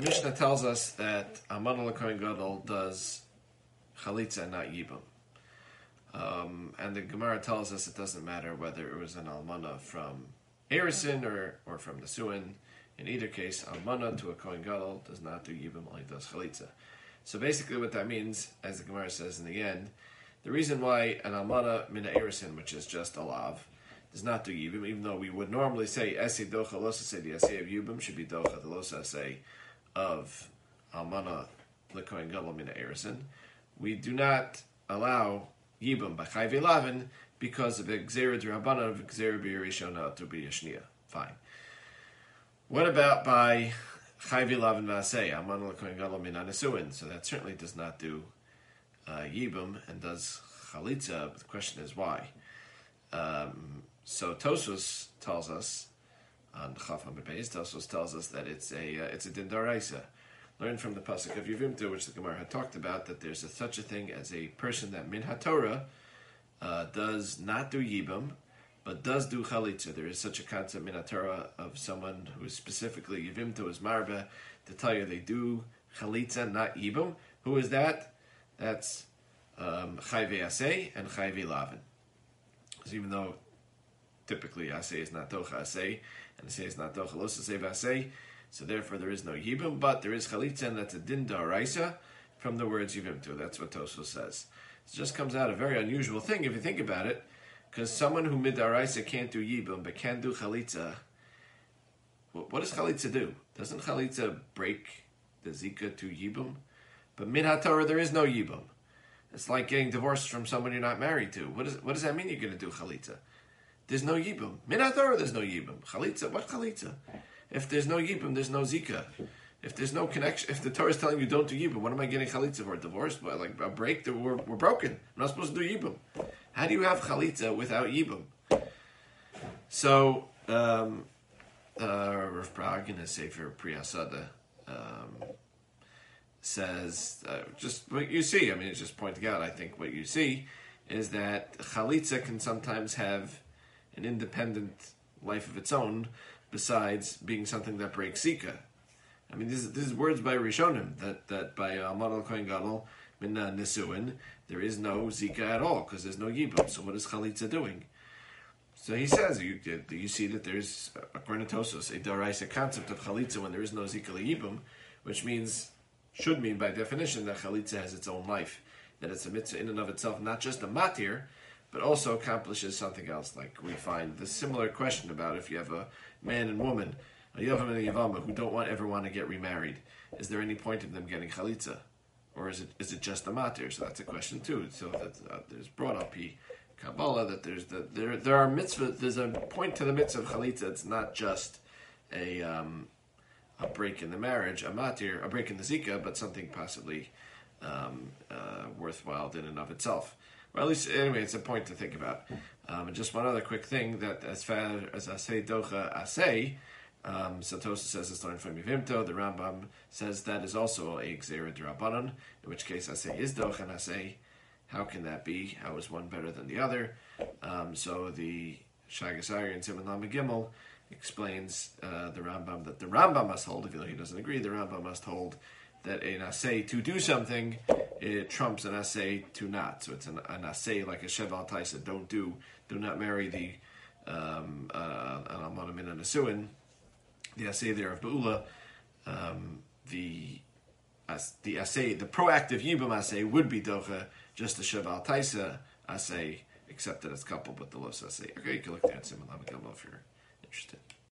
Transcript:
Mishnah tells us that Aman Kohen Gadol does chalitza and not yibum. Um, and the Gemara tells us it doesn't matter whether it was an almana from Erison or, or from the Suin. In either case, almana to a Kohen Gadol does not do yibum, only does chalitza. So basically, what that means, as the Gemara says in the end, the reason why an almana mina Erison, which is just a lav, does not do yibum, even though we would normally say esi docha losa say the esi of yibum should be docha the losa say of almana lekohen gadol mina erison. We do not allow yibum b'chayv elavin because of gzera derabbanan of gzera b'yerishona to be yashnia. Fine. What about by chayv elavin v'asei almana lekohen gadol mina nesuin? So that certainly does not do uh, yibum and does chalitza. But the question is why. Um, so Tosfos tells us on Chaf Beis, Tosfos tells us that it's a uh, it's a din daraisa. Learned from the pasuk of Yevimta, which the Gemara had talked about, that there's a, such a thing as a person that min haTorah uh, does not do yibum, but does do chalitza. There is such a concept min haTorah of someone who is specifically Yevimta is marba to tell you they do chalitza, not yibum. Who is that? That's um, chayve asay and chayve lavin. So even though typically asay is not docha asay, and asay is not docha los asay asay. So therefore there is no yibum, but there is chalitza, and that's a din daraisa from the words yibum to. That's what Tosfos says. It just comes out a very unusual thing if you think about it, because someone who midaraisa can't do yibum but can do chalitza. What does chalitza do? Doesn't chalitza break the zika to yibum? But min haTorah there is no yibum. It's like getting divorced from someone you're not married to. What, is, what does that mean you're going to do chalitza? There's no yibum. Minatora, there's no yibum. Chalitza, what chalitza? If there's no yibum, there's no zika. If there's no connection, if the Torah is telling you don't do yibum, what am I getting chalitza for? Divorce? Well, like a break? We're, we're broken. I'm not supposed to do yibum. How do you have chalitza without yibum? So, um, uh, Rav Prague in his Sefer Priyasada um, says, uh, just what you see, I mean, it's just pointing out, I think what you see is that chalitza can sometimes have an independent life of its own besides being something that breaks Zika. I mean, this is words by Rishonim, that, that by Amad al Kohen Gadol, Min Nisuin, there is no Zika at all, because there's no Yibum. So what is Chalitza doing? So he says, you, you see that there's, according to Tosfos, a Daraisa concept of Chalitza when there is no Zika Yibum, which means, should mean by definition that Chalitza has its own life, that it's a mitzvah in and of itself, not just a matir, but also accomplishes something else. Like we find the similar question about if you have a man and woman, a Yavam and a Yavama, who don't want ever want to get remarried, is there any point in them getting chalitza? Or is it is it just a matir? So that's a question too. So that uh, there's brought up he Kabbalah that there's the, there there are mitzvah. There's a point to the mitzvah of chalitza. It's not just a um, a break in the marriage, a matir, a break in the zika, but something possibly um, uh, worthwhile in and of itself. Well, at least anyway, it's a point to think about. Um, and just one other quick thing that as far as asay docha asay, um, Satosa says it's learned from Yevimto. The Rambam says that is also a gzera drabanan, in which case asay is docha and asay. How can that be? How is one better than the other? Um, so the Shaagas Aryeh and Siman Lamed Gimmel explains uh, the Rambam that the Rambam must hold, even though he doesn't agree, the Rambam must hold that an assay to do something it trumps an assay to not. So it's an, an assay like a sheval taisa. Don't do, do not marry the um, uh, an almanamin and a suin. The assay there of Beula, um, the as, the assay, the proactive yibum assay would be docha, just the sheval taisa assay, except that it's coupled with the los assay. Okay, you can look there at Siman if you're interested.